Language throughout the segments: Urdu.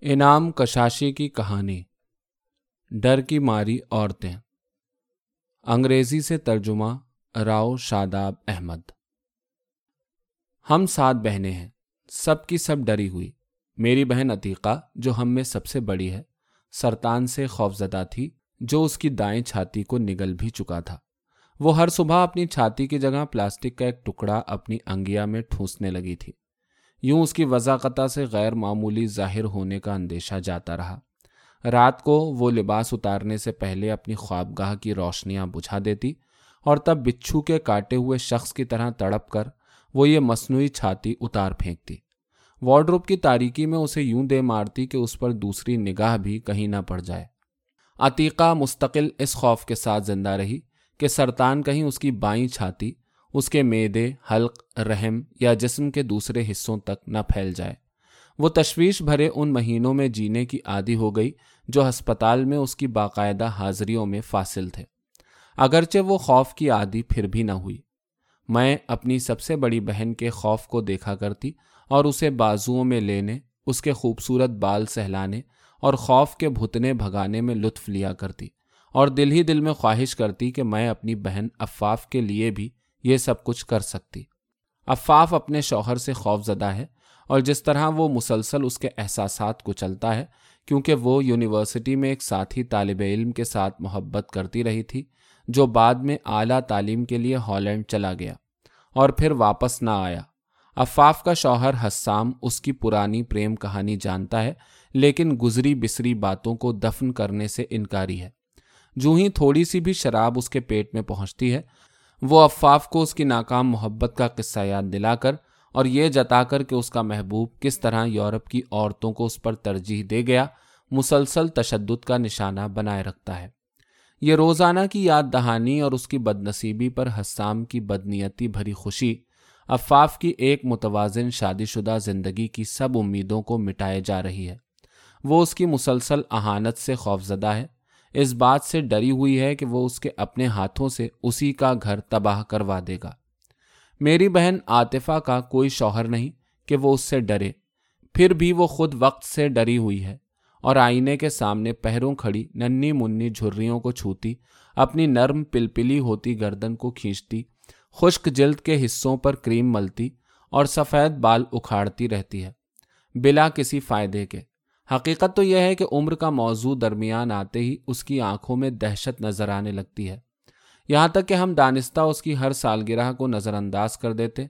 انعام کشاشی کی کہانی۔ ڈر کی ماری عورتیں۔ انگریزی سے ترجمہ راؤ شاداب احمد۔ ہم سات بہنیں ہیں۔ سب کی سب ڈری ہوئی۔ میری بہن عتیقہ، جو ہم میں سب سے بڑی ہے، سرطان سے خوفزدہ تھی، جو اس کی دائیں چھاتی کو نگل بھی چکا تھا۔ وہ ہر صبح اپنی چھاتی کی جگہ پلاسٹک کا ایک ٹکڑا اپنی انگیا میں ٹھونسنے لگی تھی۔ یوں اس کی وضاقتہ سے غیر معمولی ظاہر ہونے کا اندیشہ جاتا رہا۔ رات کو وہ لباس اتارنے سے پہلے اپنی خوابگاہ کی روشنیاں بجھا دیتی اور تب بچھو کے کاٹے ہوئے شخص کی طرح تڑپ کر وہ یہ مصنوعی چھاتی اتار پھینکتی۔ وارڈروب کی تاریکی میں اسے یوں دے مارتی کہ اس پر دوسری نگاہ بھی کہیں نہ پڑ جائے۔ عتیقہ مستقل اس خوف کے ساتھ زندہ رہی کہ سرطان کہیں اس کی بائیں چھاتی اس کے میدے، حلق، رحم یا جسم کے دوسرے حصوں تک نہ پھیل جائے۔ وہ تشویش بھرے ان مہینوں میں جینے کی عادی ہو گئی جو ہسپتال میں اس کی باقاعدہ حاضریوں میں فاصل تھے۔ اگرچہ وہ خوف کی عادی پھر بھی نہ ہوئی۔ میں اپنی سب سے بڑی بہن کے خوف کو دیکھا کرتی اور اسے بازوؤں میں لینے، اس کے خوبصورت بال سہلانے اور خوف کے بھتنے بھگانے میں لطف لیا کرتی اور دل ہی دل میں خواہش کرتی کہ میں اپنی بہن افاف کے لیے بھی یہ سب کچھ کر سکتی۔ افاف اپنے شوہر سے خوف زدہ ہے اور جس طرح وہ مسلسل اس کے احساسات کو چلتا ہے، کیونکہ وہ یونیورسٹی میں ایک ساتھی طالب علم کے ساتھ محبت کرتی رہی تھی، جو بعد میں اعلیٰ تعلیم کے لیے ہالینڈ چلا گیا اور پھر واپس نہ آیا۔ افاف کا شوہر حسام اس کی پرانی پریم کہانی جانتا ہے، لیکن گزری بسری باتوں کو دفن کرنے سے انکاری ہے۔ جو ہی تھوڑی سی بھی شراب اس کے پیٹ میں پہنچتی ہے وہ افاف کو اس کی ناکام محبت کا قصہ یاد دلا کر اور یہ جتا کر کہ اس کا محبوب کس طرح یورپ کی عورتوں کو اس پر ترجیح دے گیا، مسلسل تشدد کا نشانہ بنائے رکھتا ہے۔ یہ روزانہ کی یاد دہانی اور اس کی بد نصیبی پر حسام کی بدنیتی بھری خوشی، افاف کی ایک متوازن شادی شدہ زندگی کی سب امیدوں کو مٹائے جا رہی ہے۔ وہ اس کی مسلسل اہانت سے خوفزدہ ہے۔ اس بات سے ڈری ہوئی ہے کہ وہ اس کے اپنے ہاتھوں سے اسی کا گھر تباہ کروا دے گا۔ میری بہن عاطفہ کا کوئی شوہر نہیں کہ وہ اس سے ڈرے۔ پھر بھی وہ خود وقت سے ڈری ہوئی ہے اور آئینے کے سامنے پہروں کھڑی ننی منی جھریوں کو چھوتی، اپنی نرم پلپلی ہوتی گردن کو کھینچتی، خشک جلد کے حصوں پر کریم ملتی اور سفید بال اکھاڑتی رہتی ہے، بلا کسی فائدے کے۔ حقیقت تو یہ ہے کہ عمر کا موضوع درمیان آتے ہی اس کی آنکھوں میں دہشت نظر آنے لگتی ہے۔ یہاں تک کہ ہم دانستہ اس کی ہر سالگرہ کو نظر انداز کر دیتے،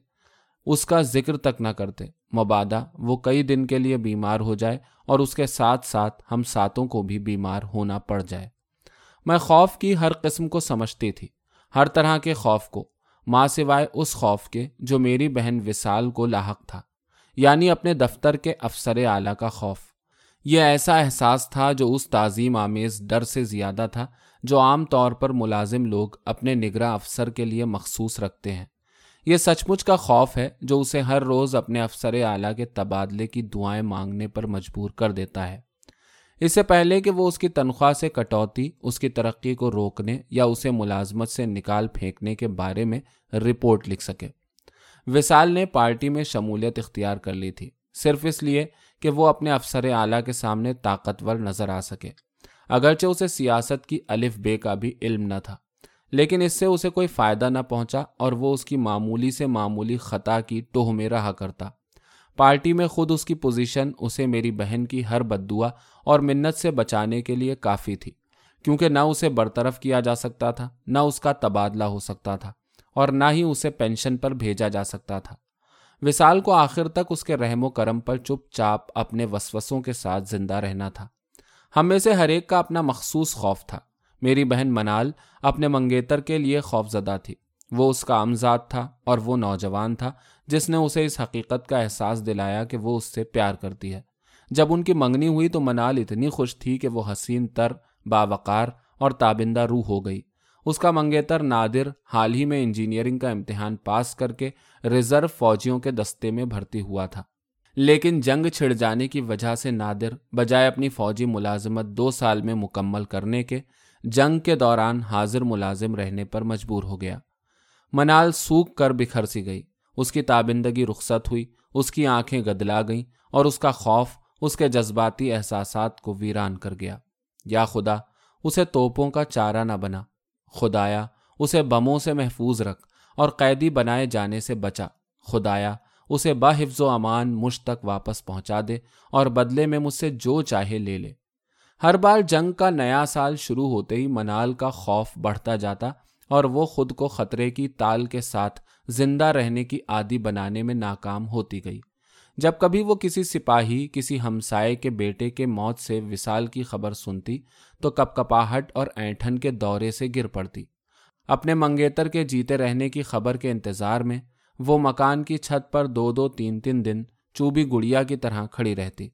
اس کا ذکر تک نہ کرتے۔ مبادہ، وہ کئی دن کے لیے بیمار ہو جائے اور اس کے ساتھ ساتھ ہم ساتوں کو بھی بیمار ہونا پڑ جائے۔ میں خوف کی ہر قسم کو سمجھتی تھی، ہر طرح کے خوف کو، ماں سوائے اس خوف کے جو میری بہن وصال کو لاحق تھا یعنی اپنے دفتر کے افسر اعلیٰ کا خوف۔ یہ ایسا احساس تھا جو اس تعظیم آمیز ڈر سے زیادہ تھا جو عام طور پر ملازم لوگ اپنے نگراں افسر کے لیے مخصوص رکھتے ہیں۔ یہ سچ مچ کا خوف ہے جو اسے ہر روز اپنے افسر اعلیٰ کے تبادلے کی دعائیں مانگنے پر مجبور کر دیتا ہے۔ اس سے پہلے کہ وہ اس کی تنخواہ سے کٹوتی، اس کی ترقی کو روکنے یا اسے ملازمت سے نکال پھینکنے کے بارے میں رپورٹ لکھ سکے۔ وصال نے پارٹی میں شمولیت اختیار کر لی تھی۔ صرف اس لیے کہ وہ اپنے افسر اعلیٰ کے سامنے طاقتور نظر آ سکے۔ اگرچہ اسے سیاست کی الف بے کا بھی علم نہ تھا، لیکن اس سے اسے کوئی فائدہ نہ پہنچا اور وہ اس کی معمولی سے معمولی خطا کی ٹوہ میں رہا کرتا۔ پارٹی میں خود اس کی پوزیشن، اسے میری بہن کی ہر بد دعا اور منت سے بچانے کے لیے کافی تھی، کیونکہ نہ اسے برطرف کیا جا سکتا تھا، نہ اس کا تبادلہ ہو سکتا تھا اور نہ ہی اسے پینشن پر بھیجا جا سکتا تھا۔ وصال کو آخر تک اس کے رحم و کرم پر چپ چاپ اپنے وسوسوں کے ساتھ زندہ رہنا تھا۔ ہم میں سے ہر ایک کا اپنا مخصوص خوف تھا۔ میری بہن منال اپنے منگیتر کے لیے خوف زدہ تھی۔ وہ اس کا امزاد تھا اور وہ نوجوان تھا، جس نے اسے اس حقیقت کا احساس دلایا کہ وہ اس سے پیار کرتی ہے۔ جب ان کی منگنی ہوئی تو منال اتنی خوش تھی کہ وہ حسین تر، باوقار اور تابندہ روح ہو گئی۔ اس کا منگیتر نادر حال ہی میں انجینئرنگ کا امتحان پاس کر کے ریزرو فوجیوں کے دستے میں بھرتی ہوا تھا۔ لیکن جنگ چھڑ جانے کی وجہ سے نادر، بجائے اپنی فوجی ملازمت دو سال میں مکمل کرنے کے، جنگ کے دوران حاضر ملازم رہنے پر مجبور ہو گیا۔ منال سوکھ کر بکھر سی گئی۔ اس کی تابندگی رخصت ہوئی، اس کی آنکھیں گدلا گئیں اور اس کا خوف، اس کے جذباتی احساسات کو ویران کر گیا۔ یا خدا، اسے توپوں کا چارہ نہ بنا۔ خدایا، اسے بموں سے محفوظ رکھ۔ اور قیدی بنائے جانے سے بچا۔ خدایا، اسے بحفظ و امان مجھ تک واپس پہنچا دے اور بدلے میں مجھ سے جو چاہے لے لے۔ ہر بار جنگ کا نیا سال شروع ہوتے ہی منال کا خوف بڑھتا جاتا اور وہ خود کو خطرے کی تال کے ساتھ زندہ رہنے کی عادی بنانے میں ناکام ہوتی گئی۔ جب کبھی وہ کسی سپاہی، کسی ہمسائے کے بیٹے کے موت سے وصال کی خبر سنتی تو کپ کپاہٹ اور اینٹھن کے دورے سے گر پڑتی۔ اپنے منگیتر کے جیتے رہنے کی خبر کے انتظار میں وہ مکان کی چھت پر دو دو تین تین دن چوبی گڑیا کی طرح کھڑی رہتی۔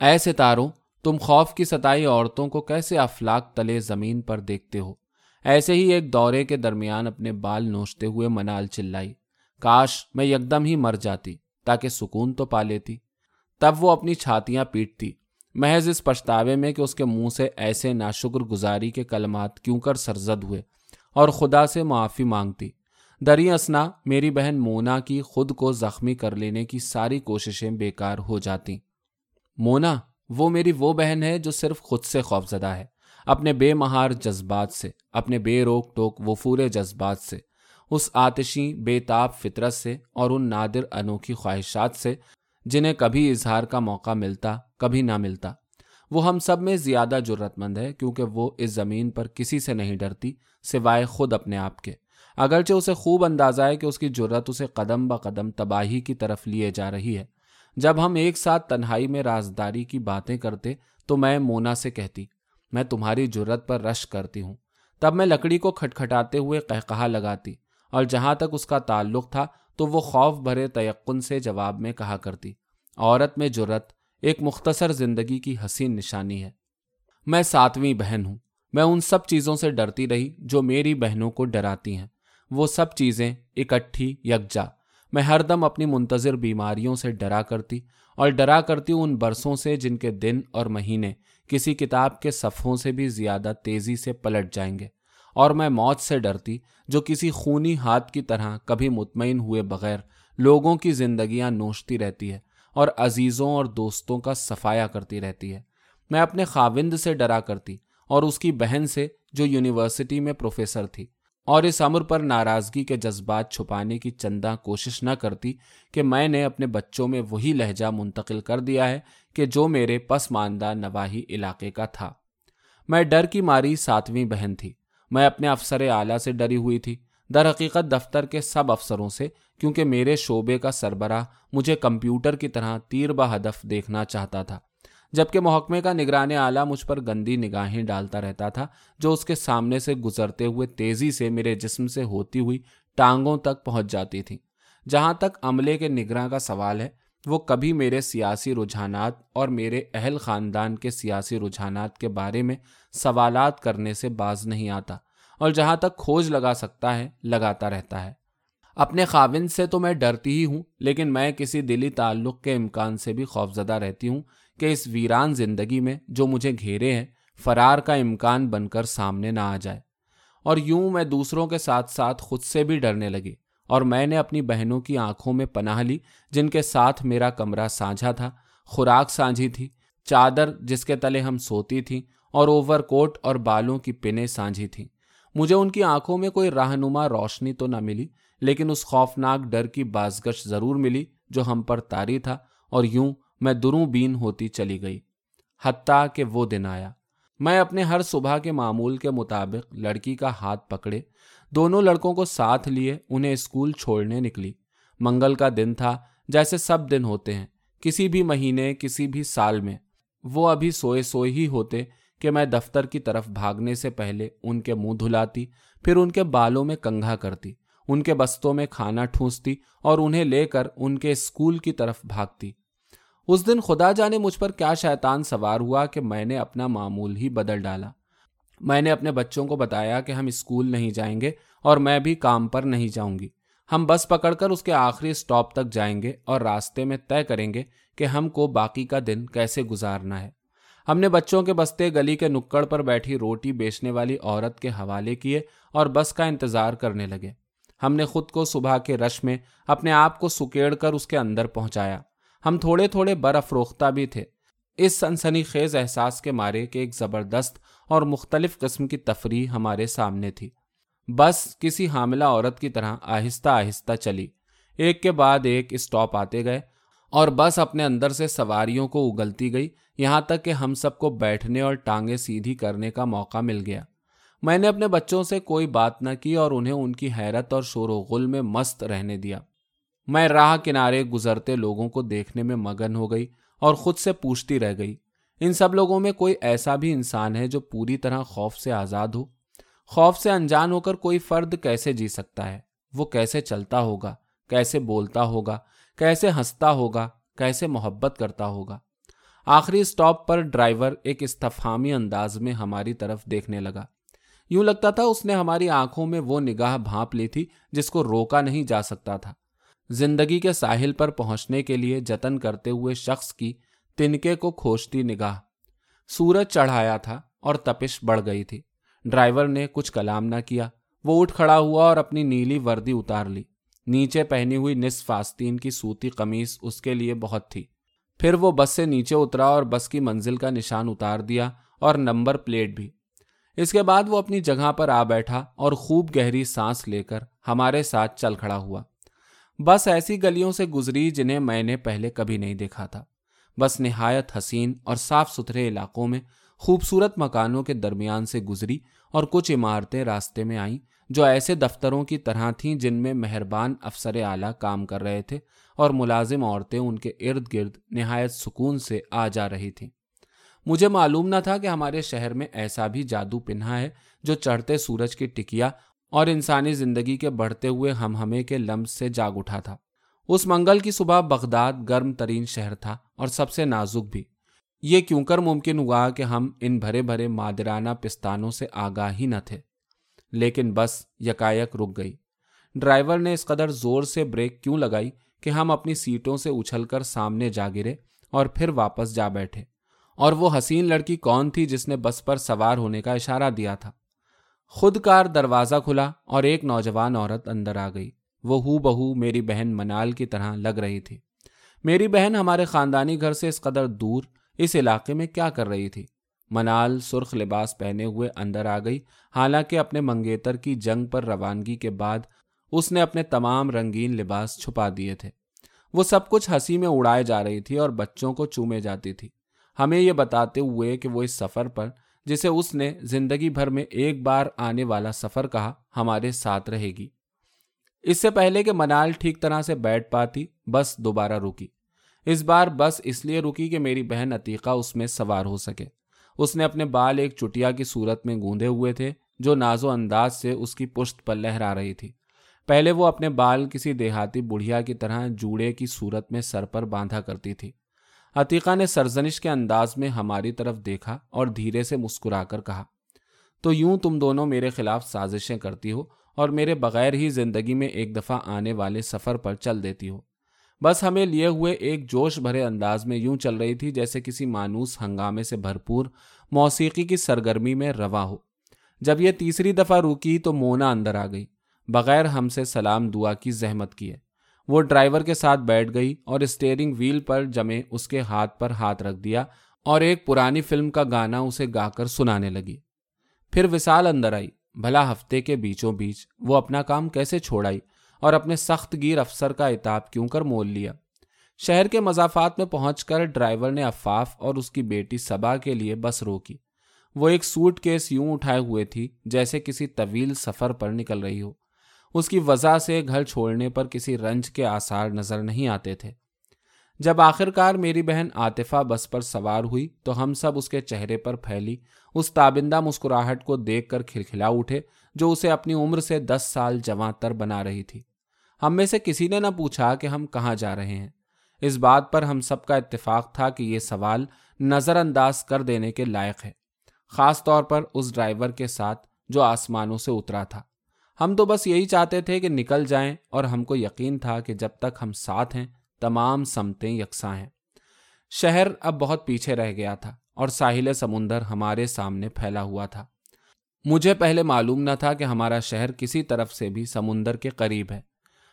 ایسے تاروں تم خوف کی ستائی عورتوں کو کیسے افلاق تلے زمین پر دیکھتے ہو؟ ایسے ہی ایک دورے کے درمیان اپنے بال نوچتے ہوئے منال چلائی۔ کاش میں یکدم ہی مر جاتی، تاکہ سکون تو پا لیتی۔ تب وہ اپنی چھاتیاں پیٹتی۔ محض اس پچھتاوے میں کہ اس کے منہ سے ایسے ناشکر گزاری کے کلمات کیوں کر سرزد ہوئے؟ اور خدا سے معافی مانگتی۔ دری اسنا، میری بہن مونا کی خود کو زخمی کر لینے کی ساری کوششیں بیکار ہو جاتی۔ مونا، وہ میری وہ بہن ہے جو صرف خود سے خوف زدہ ہے، اپنے بے مہار جذبات سے، اپنے بے روک ٹوک وفور جذبات سے، اس آتشی، بے تاب فطرت سے اور ان نادر انوکھی خواہشات سے، جنہیں کبھی اظہار کا موقع ملتا، کبھی نہ ملتا۔ وہ ہم سب میں زیادہ جرت مند ہے کیونکہ وہ اس زمین پر کسی سے نہیں ڈرتی سوائے خود اپنے آپ کے۔ اگرچہ اسے خوب اندازہ ہے کہ اس کی جرت اسے قدم ب قدم تباہی کی طرف لیے جا رہی ہے۔ جب ہم ایک ساتھ تنہائی میں رازداری کی باتیں کرتے تو میں مونا سے کہتی، میں تمہاری جرت پر رش کرتی ہوں۔ تب میں لکڑی کو کھٹکھٹاتے ہوئے کہا لگاتی اور جہاں تک اس کا تعلق تھا تو وہ خوف بھرے تیقن سے جواب میں کہا کرتی، عورت میں جرت ایک مختصر زندگی کی حسین نشانی ہے۔ میں ساتویں بہن ہوں۔ میں ان سب چیزوں سے ڈرتی رہی جو میری بہنوں کو ڈراتی ہیں۔ وہ سب چیزیں اکٹھی یکجا۔ میں ہر دم اپنی منتظر بیماریوں سے ڈرا کرتی اور ڈرا کرتی ان برسوں سے جن کے دن اور مہینے کسی کتاب کے صفحوں سے بھی زیادہ تیزی سے پلٹ جائیں گے۔ اور میں موت سے ڈرتی جو کسی خونی ہاتھ کی طرح کبھی مطمئن ہوئے بغیر لوگوں کی زندگیاں نوچتی رہتی ہے۔ اور عزیزوں اور دوستوں کا صفایا کرتی رہتی ہے۔ میں اپنے خاوند سے ڈرا کرتی اور اس کی بہن سے جو یونیورسٹی میں پروفیسر تھی اور اس امر پر ناراضگی کے جذبات چھپانے کی چندہ کوشش نہ کرتی کہ میں نے اپنے بچوں میں وہی لہجہ منتقل کر دیا ہے کہ جو میرے پسماندہ نواحی علاقے کا تھا۔ میں ڈر کی ماری ساتویں بہن تھی۔ میں اپنے افسر اعلیٰ سے ڈری ہوئی تھی۔ در حقیقت دفتر کے سب افسروں سے، کیونکہ میرے شعبے کا سربراہ مجھے کمپیوٹر کی طرح تیر بہ ہدف دیکھنا چاہتا تھا، جبکہ محکمے کا نگران اعلیٰ مجھ پر گندی نگاہیں ڈالتا رہتا تھا، جو اس کے سامنے سے گزرتے ہوئے تیزی سے میرے جسم سے ہوتی ہوئی ٹانگوں تک پہنچ جاتی تھی جہاں تک عملے کے نگراں کا سوال ہے، وہ کبھی میرے سیاسی رجحانات اور میرے اہل خاندان کے سیاسی رجحانات کے بارے میں سوالات کرنے سے باز نہیں آتا۔ اور جہاں تک کھوج لگا سکتا ہے، لگاتا رہتا ہے۔ اپنے خاوند سے تو میں ڈرتی ہی ہوں، لیکن میں کسی دلی تعلق کے امکان سے بھی خوفزدہ رہتی ہوں کہ اس ویران زندگی میں جو مجھے گھیرے ہیں، فرار کا امکان بن کر سامنے نہ آ جائے۔ اور یوں میں دوسروں کے ساتھ ساتھ خود سے بھی ڈرنے لگی۔ اور میں نے اپنی بہنوں کی آنکھوں میں پناہ لی، جن کے ساتھ میرا کمرہ سانجھا تھا۔ خوراک سانجھی تھی، چادر جس کے تلے ہم سوتی تھیں، اور اوور کوٹ اور بالوں کی پنیں سانجھی تھیں۔ مجھے ان کی آنکھوں میں کوئی رہنما روشنی تو نہ ملی، لیکن اس خوفناک ڈر کی بازگش ضرور ملی جو ہم پر تاری تھا اور یوں میں دروں بین ہوتی چلی گئی۔ حتیٰ کہ وہ دن آیا۔ میں اپنے ہر صبح کے معمول کے مطابق لڑکی کا ہاتھ پکڑے، دونوں لڑکوں کو ساتھ لیے انہیں اسکول چھوڑنے نکلی۔ منگل کا دن تھا جیسے سب دن ہوتے ہیں، کسی بھی مہینے، کسی بھی سال میں۔ وہ ابھی سوئے سوئے ہی ہوتے کہ میں دفتر کی طرف بھاگنے سے پہلے ان کے منہ دھلاتی، پھر ان کے بالوں میں کنگھا کرتی، ان کے بستوں میں کھانا ٹھونستی اور انہیں لے کر ان کے اسکول کی طرف بھاگتی۔ اس دن خدا جانے مجھ پر کیا شیطان سوار ہوا کہ میں نے اپنا معمول ہی بدل ڈالا۔ میں نے اپنے بچوں کو بتایا کہ ہم اسکول نہیں جائیں گے اور میں بھی کام پر نہیں جاؤں گی۔ ہم بس پکڑ کر اس کے آخری اسٹاپ تک جائیں گے اور راستے میں طے کریں گے کہ ہم کو باقی کا دن کیسے گزارنا ہے۔ ہم نے بچوں کے بستے گلی کے نکڑ پر بیٹھی روٹی بیچنے والی عورت کے حوالے کیے اور بس کا انتظار کرنے لگے۔ ہم نے خود کو صبح کے رش میں اپنے آپ کو سکیڑ کر اس کے اندر پہنچایا۔ ہم تھوڑے تھوڑے برف روختہ بھی تھے۔ اس سنسنی خیز احساس کے مارے کہ ایک زبردست اور مختلف قسم کی تفریح ہمارے سامنے تھی۔ بس کسی حاملہ عورت کی طرح آہستہ آہستہ چلی۔ ایک کے بعد ایک اسٹاپ آتے گئے۔ اور بس اپنے اندر سے سواریوں کو اگلتی گئی، یہاں تک کہ ہم سب کو بیٹھنے اور ٹانگیں سیدھی کرنے کا موقع مل گیا۔ میں نے اپنے بچوں سے کوئی بات نہ کی اور انہیں ان کی حیرت اور شور و غل میں مست رہنے دیا۔ میں راہ کنارے گزرتے لوگوں کو دیکھنے میں مگن ہو گئی اور خود سے پوچھتی رہ گئی، ان سب لوگوں میں کوئی ایسا بھی انسان ہے جو پوری طرح خوف سے آزاد ہو؟ خوف سے انجان ہو کر کوئی فرد کیسے جی سکتا ہے؟ وہ کیسے چلتا ہوگا؟ کیسے بولتا ہوگا؟ کیسے ہنستا ہوگا، کیسے محبت کرتا ہوگا۔ آخری اسٹاپ پر ڈرائیور ایک استفامی انداز میں ہماری طرف دیکھنے لگا۔ یوں لگتا تھا اس نے ہماری آنکھوں میں وہ نگاہ بھانپ لی تھی جس کو روکا نہیں جا سکتا تھا۔ زندگی کے ساحل پر پہنچنے کے لیے جتن کرتے ہوئے شخص کی تنکے کو کھوجتی نگاہ۔ سورج چڑھایا تھا اور تپش بڑھ گئی تھی۔ ڈرائیور نے کچھ کلام نہ کیا۔ وہ اٹھ کھڑا ہوا اور اپنی نیلی وردی اتار لی۔ نیچے پہنی ہوئی نصف آستین کی سوتی قمیص اس کے لیے بہت تھی۔ پھر وہ بس سے نیچے اترا اور بس کی منزل کا نشان اتار دیا اور نمبر پلیٹ بھی۔ اس کے بعد وہ اپنی جگہ پر آ بیٹھا اور خوب گہری سانس لے کر ہمارے ساتھ چل کھڑا ہوا۔ بس ایسی گلیوں سے گزری جنہیں میں نے پہلے کبھی نہیں دیکھا تھا۔ بس نہایت حسین اور صاف ستھرے علاقوں میں خوبصورت مکانوں کے درمیان سے گزری اور کچھ عمارتیں راستے میں آئیں جو ایسے دفتروں کی طرح تھیں جن میں مہربان افسر اعلیٰ کام کر رہے تھے اور ملازم عورتیں ان کے ارد گرد نہایت سکون سے آ جا رہی تھیں۔ مجھے معلوم نہ تھا کہ ہمارے شہر میں ایسا بھی جادو پنہا ہے جو چڑھتے سورج کی ٹکیا اور انسانی زندگی کے بڑھتے ہوئے ہم ہمیں کے لمس سے جاگ اٹھا تھا۔ اس منگل کی صبح بغداد گرم ترین شہر تھا اور سب سے نازک بھی۔ یہ کیوں کر ممکن ہوا کہ ہم ان بھرے بھرے مادرانہ پستانوں سے آگاہ ہی نہ تھے؟ لیکن بس یکایک رک گئی۔ ڈرائیور نے اس قدر زور سے بریک کیوں لگائی کہ ہم اپنی سیٹوں سے اچھل کر سامنے جا گرے اور پھر واپس جا بیٹھے۔ اور وہ حسین لڑکی کون تھی جس نے بس پر سوار ہونے کا اشارہ دیا تھا؟ خود کار دروازہ کھلا اور ایک نوجوان عورت اندر آ گئی۔ وہ ہو بہو میری بہن منال کی طرح لگ رہی تھی۔ میری بہن ہمارے خاندانی گھر سے اس قدر دور اس علاقے میں کیا کر رہی تھی؟ منال سرخ لباس پہنے ہوئے اندر آ گئی۔ حالانکہ اپنے منگیتر کی جنگ پر روانگی کے بعد اس نے اپنے تمام رنگین لباس چھپا دیے تھے۔ وہ سب کچھ ہنسی میں اڑائے جا رہی تھی اور بچوں کو چومے جاتی تھی۔ ہمیں یہ بتاتے ہوئے کہ وہ اس سفر پر، جسے اس نے زندگی بھر میں ایک بار آنے والا سفر کہا، ہمارے ساتھ رہے گی۔ اس سے پہلے کہ منال ٹھیک طرح سے بیٹھ پاتی، بس دوبارہ رکی۔ اس بار بس اس لیے رکی کہ میری بہن عتیقہ اس میں سوار ہو سکے۔ اس نے اپنے بال ایک چٹیا کی صورت میں گوندے ہوئے تھے، جو نازو انداز سے اس کی پشت پر لہرا رہی تھی۔ پہلے وہ اپنے بال کسی دیہاتی بڑھیا کی طرح جوڑے کی صورت میں سر پر باندھا کرتی تھی۔ عتیقہ نے سرزنش کے انداز میں ہماری طرف دیکھا اور دھیرے سے مسکرا کر کہا، تو یوں تم دونوں میرے خلاف سازشیں کرتی ہو اور میرے بغیر ہی زندگی میں ایک دفعہ آنے والے سفر پر چل دیتی ہو۔ بس ہمیں لیے ہوئے ایک جوش بھرے انداز میں یوں چل رہی تھی جیسے کسی مانوس ہنگامے سے بھرپور موسیقی کی سرگرمی میں روا ہو۔ جب یہ تیسری دفعہ روکی تو مونا اندر آ گئی۔ بغیر ہم سے سلام دعا کی زحمت کیے۔ وہ ڈرائیور کے ساتھ بیٹھ گئی اور اسٹیئرنگ ویل پر جمے اس کے ہاتھ پر ہاتھ رکھ دیا اور ایک پرانی فلم کا گانا اسے گا کر سنانے لگی۔ پھر وسال اندر آئی۔ بھلا ہفتے کے بیچوں بیچ وہ اپنا کام کیسے چھوڑائی؟ اور اپنے سخت گیر افسر کا اتاب کیوں کر مول لیا۔ شہر کے مضافات میں پہنچ کر ڈرائیور نے افاف اور اس کی بیٹی سبا کے لیے بس روکی۔ وہ ایک سوٹ کیس یوں اٹھائے ہوئے تھی جیسے کسی طویل سفر پر نکل رہی ہو۔ اس کی وجہ سے گھر چھوڑنے پر کسی رنج کے آثار نظر نہیں آتے تھے۔ جب آخر کار میری بہن آتفا بس پر سوار ہوئی تو ہم سب اس کے چہرے پر پھیلی۔ اس تابندہ مسکراہٹ کو دیکھ کر کھلکھلا اٹھے جو اسے اپنی عمر سے دس سال جواں تر بنا رہی تھی۔ ہم میں سے کسی نے نہ پوچھا کہ ہم کہاں جا رہے ہیں۔ اس بات پر ہم سب کا اتفاق تھا کہ یہ سوال نظر انداز کر دینے کے لائق ہے۔ خاص طور پر اس ڈرائیور کے ساتھ جو آسمانوں سے اترا تھا۔ ہم تو بس یہی چاہتے تھے کہ نکل جائیں اور ہم کو یقین تھا کہ جب تک ہم ساتھ ہیں، تمام سمتیں یکساں ہیں۔ شہر اب بہت پیچھے رہ گیا تھا اور ساحل سمندر ہمارے سامنے پھیلا ہوا تھا۔ مجھے پہلے معلوم نہ تھا کہ ہمارا شہر کسی طرف سے بھی سمندر کے قریب ہے۔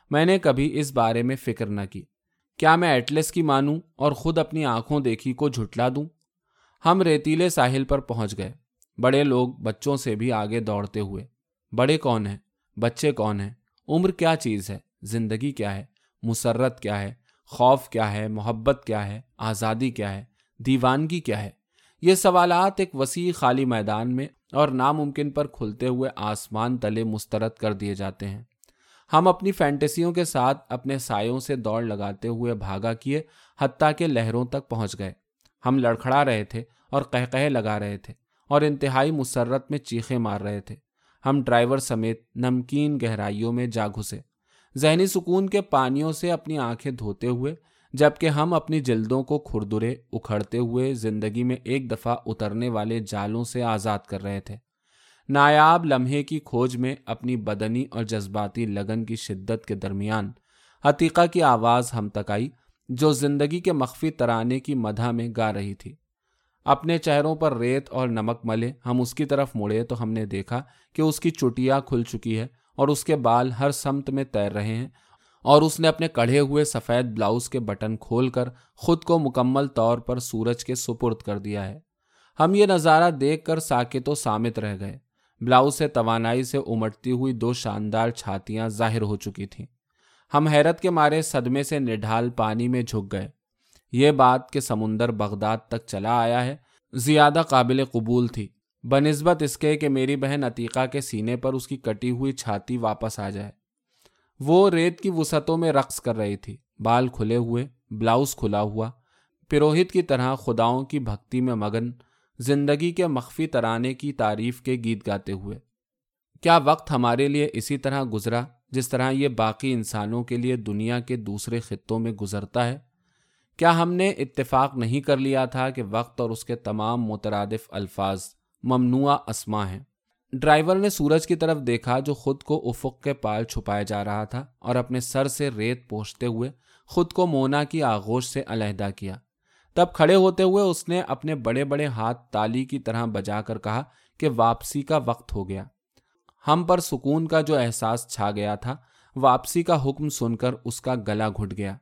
میں نے کبھی اس بارے میں فکر نہ کی۔ کیا میں ایٹلس کی مانوں اور خود اپنی آنکھوں دیکھی کو جھٹلا دوں؟ ہم ریتیلے ساحل پر پہنچ گئے۔ بڑے لوگ بچوں سے بھی آگے دوڑتے ہوئے۔ بڑے کون ہیں؟ بچے کون ہیں؟ عمر کیا چیز ہے؟ زندگی کیا ہے؟ مسرت کیا ہے؟ خوف کیا ہے؟ محبت کیا ہے؟ آزادی کیا ہے؟ دیوانگی کیا ہے؟ یہ سوالات ایک وسیع خالی میدان میں اور ناممکن پر کھلتے ہوئے آسمان تلے مسترد کر دیے جاتے ہیں۔ ہم اپنی فینٹیسیوں کے ساتھ اپنے سایوں سے دوڑ لگاتے ہوئے بھاگا کیے حتیٰ کے لہروں تک پہنچ گئے۔ ہم لڑکھڑا رہے تھے اور کہہ لگا رہے تھے اور انتہائی مسرت میں چیخے مار رہے تھے۔ ہم ڈرائیور سمیت نمکین گہرائیوں میں جا گھسے۔ ذہنی سکون کے پانیوں سے اپنی آنکھیں دھوتے ہوئے جبکہ ہم اپنی جلدوں کو کھردرے اکھڑتے ہوئے زندگی میں ایک دفعہ اترنے والے جالوں سے آزاد کر رہے تھے۔ نایاب لمحے کی کھوج میں اپنی بدنی اور جذباتی لگن کی شدت کے درمیان عتیقہ کی آواز ہم تک آئی، جو زندگی کے مخفی ترانے کی مدھا میں گا رہی تھی۔ اپنے چہروں پر ریت اور نمک ملے، ہم اس کی طرف مڑے تو ہم نے دیکھا کہ اس کی چٹیا کھل چکی ہے اور اس کے بال ہر سمت میں تیر رہے ہیں اور اس نے اپنے کڑھے ہوئے سفید بلاؤز کے بٹن کھول کر خود کو مکمل طور پر سورج کے سپرد کر دیا ہے۔ ہم یہ نظارہ دیکھ کر ساکت و سامت رہ گئے۔ بلاؤز سے توانائی سے امٹتی ہوئی دو شاندار چھاتیاں ظاہر ہو چکی تھیں۔ ہم حیرت کے مارے صدمے سے نڈھال پانی میں جھک گئے۔ یہ بات کہ سمندر بغداد تک چلا آیا ہے زیادہ قابل قبول تھی۔ بنسبت اس کے کہ میری بہن عتیقہ کے سینے پر اس کی کٹی ہوئی چھاتی واپس آ جائے۔ وہ ریت کی وسعتوں میں رقص کر رہی تھی۔ بال کھلے ہوئے، بلاؤز کھلا ہوا، پروہت کی طرح خداؤں کی بھکتی میں مگن زندگی کے مخفی ترانے کی تعریف کے گیت گاتے ہوئے۔ کیا وقت ہمارے لیے اسی طرح گزرا جس طرح یہ باقی انسانوں کے لیے دنیا کے دوسرے خطوں میں گزرتا ہے؟ کیا ہم نے اتفاق نہیں کر لیا تھا کہ وقت اور اس کے تمام مترادف الفاظ ممنوع اسما ہیں؟ ڈرائیور نے سورج کی طرف دیکھا جو خود کو افق کے پال چھپایا جا رہا تھا اور اپنے سر سے ریت پوچھتے ہوئے خود کو مونا کی آغوش سے علیحدہ کیا۔ تب کھڑے ہوتے ہوئے اس نے اپنے بڑے بڑے ہاتھ تالی کی طرح بجا کر کہا کہ واپسی کا وقت ہو گیا۔ ہم پر سکون کا جو احساس چھا گیا تھا، واپسی کا حکم سن کر اس کا گلا گھٹ گیا۔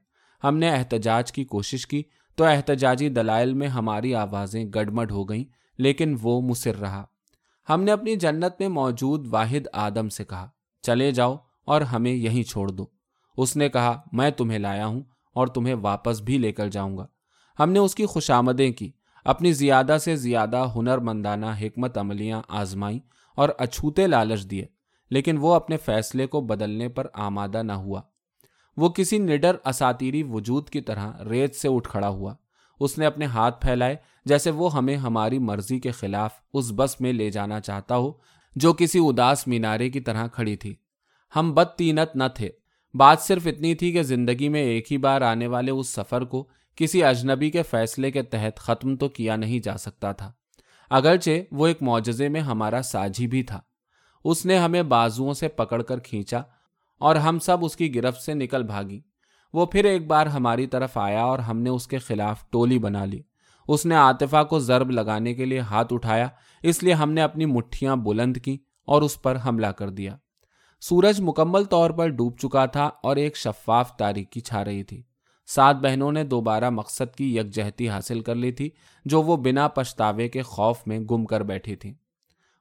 ہم نے احتجاج کی کوشش کی تو احتجاجی دلائل میں ہماری آوازیں گڑمڈ ہو گئیں، لیکن وہ مصر رہا۔ ہم نے اپنی جنت میں موجود واحد آدم سے کہا، چلے جاؤ اور ہمیں یہیں چھوڑ دو۔ اس نے کہا، میں تمہیں لایا ہوں اور تمہیں واپس بھی لے کر جاؤں گا۔ ہم نے اس کی خوشامدیں کی۔ اپنی زیادہ سے زیادہ ہنر مندانہ حکمت عملیاں آزمائیں اور اچھوتے لالچ دیے، لیکن وہ اپنے فیصلے کو بدلنے پر آمادہ نہ ہوا۔ وہ کسی نڈر اساتیری وجود کی طرح ریت سے اٹھ کھڑا ہوا۔ اس نے اپنے ہاتھ پھیلائے، جیسے وہ ہمیں ہماری مرضی کے خلاف اس بس میں لے جانا چاہتا ہو، جو کسی اداس مینارے کی طرح کھڑی تھی۔ ہم بد تینت نہ تھے۔ بات صرف اتنی تھی کہ زندگی میں ایک ہی بار آنے والے اس سفر کو کسی اجنبی کے فیصلے کے تحت ختم تو کیا نہیں جا سکتا تھا۔ اگرچہ وہ ایک معجزے میں ہمارا ساجھی بھی تھا۔ اس نے ہمیں بازوؤں سے پکڑ کر کھینچا اور ہم سب اس کی گرفت سے نکل بھاگی۔ وہ پھر ایک بار ہماری طرف آیا اور ہم نے اس کے خلاف ٹولی بنا لی۔ اس نے آتفا کو ضرب لگانے کے لیے ہاتھ اٹھایا، اس لیے ہم نے اپنی مٹھیاں بلند کی اور اس پر حملہ کر دیا۔ سورج مکمل طور پر ڈوب چکا تھا اور ایک شفاف تاریخی چھا رہی تھی۔ سات بہنوں نے دوبارہ مقصد کی یکجہتی حاصل کر لی تھی، جو وہ بنا پچھتاوے کے خوف میں گم کر بیٹھی تھی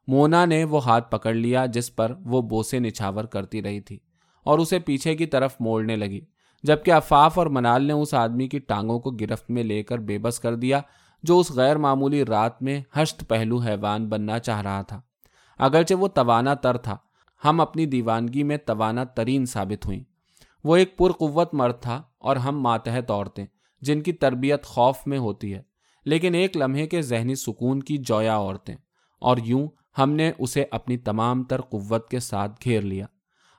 مونا نے وہ ہاتھ پکڑ لیا جس پر وہ بوسے نچھاور کرتی رہی تھی اور اسے پیچھے کی طرف موڑنے لگی، جبکہ افاف اور منال نے اس آدمی کی ٹانگوں کو گرفت میں لے کر بے بس کر دیا، جو اس غیر معمولی رات میں ہشت پہلو حیوان بننا چاہ رہا تھا۔ اگرچہ وہ توانا تر تھا، ہم اپنی دیوانگی میں توانا ترین ثابت ہوئیں۔ وہ ایک پرقوت مرد تھا اور ہم ماتحت عورتیں، جن کی تربیت خوف میں ہوتی ہے، لیکن ایک لمحے کے ذہنی سکون کی جویا عورتیں۔ اور یوں ہم نے اسے اپنی تمام تر قوت کے ساتھ گھیر لیا۔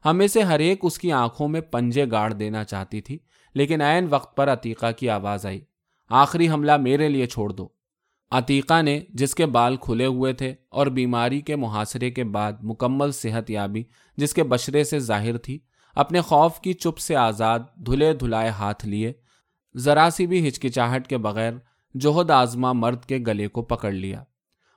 ہمیں سے ہر ایک اس کی آنکھوں میں پنجے گاڑ دینا چاہتی تھی، لیکن عین وقت پر عتیقہ کی آواز آئی۔ آخری حملہ میرے لیے چھوڑ دو۔ عتیقہ نے جس کے بال کھلے ہوئے تھے اور بیماری کے محاصرے کے بعد مکمل صحت یابی، جس کے بشرے سے ظاہر تھی اپنے خوف کی چپ سے آزاد دھلے دھلائے ہاتھ لیے، ذرا سی بھی ہچکچاہٹ کے بغیر جوہد آزما مرد کے گلے کو پکڑ لیا۔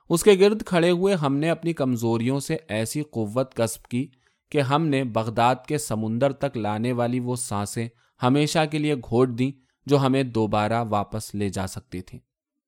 اس کے گرد کھڑے ہوئے ہم نے اپنی کمزوریوں سے ایسی قوت کسب کی کہ ہم نے بغداد کے سمندر تک لانے والی وہ سانسیں ہمیشہ کے لیے گھوٹ دیں جو ہمیں دوبارہ واپس لے جا سکتی تھی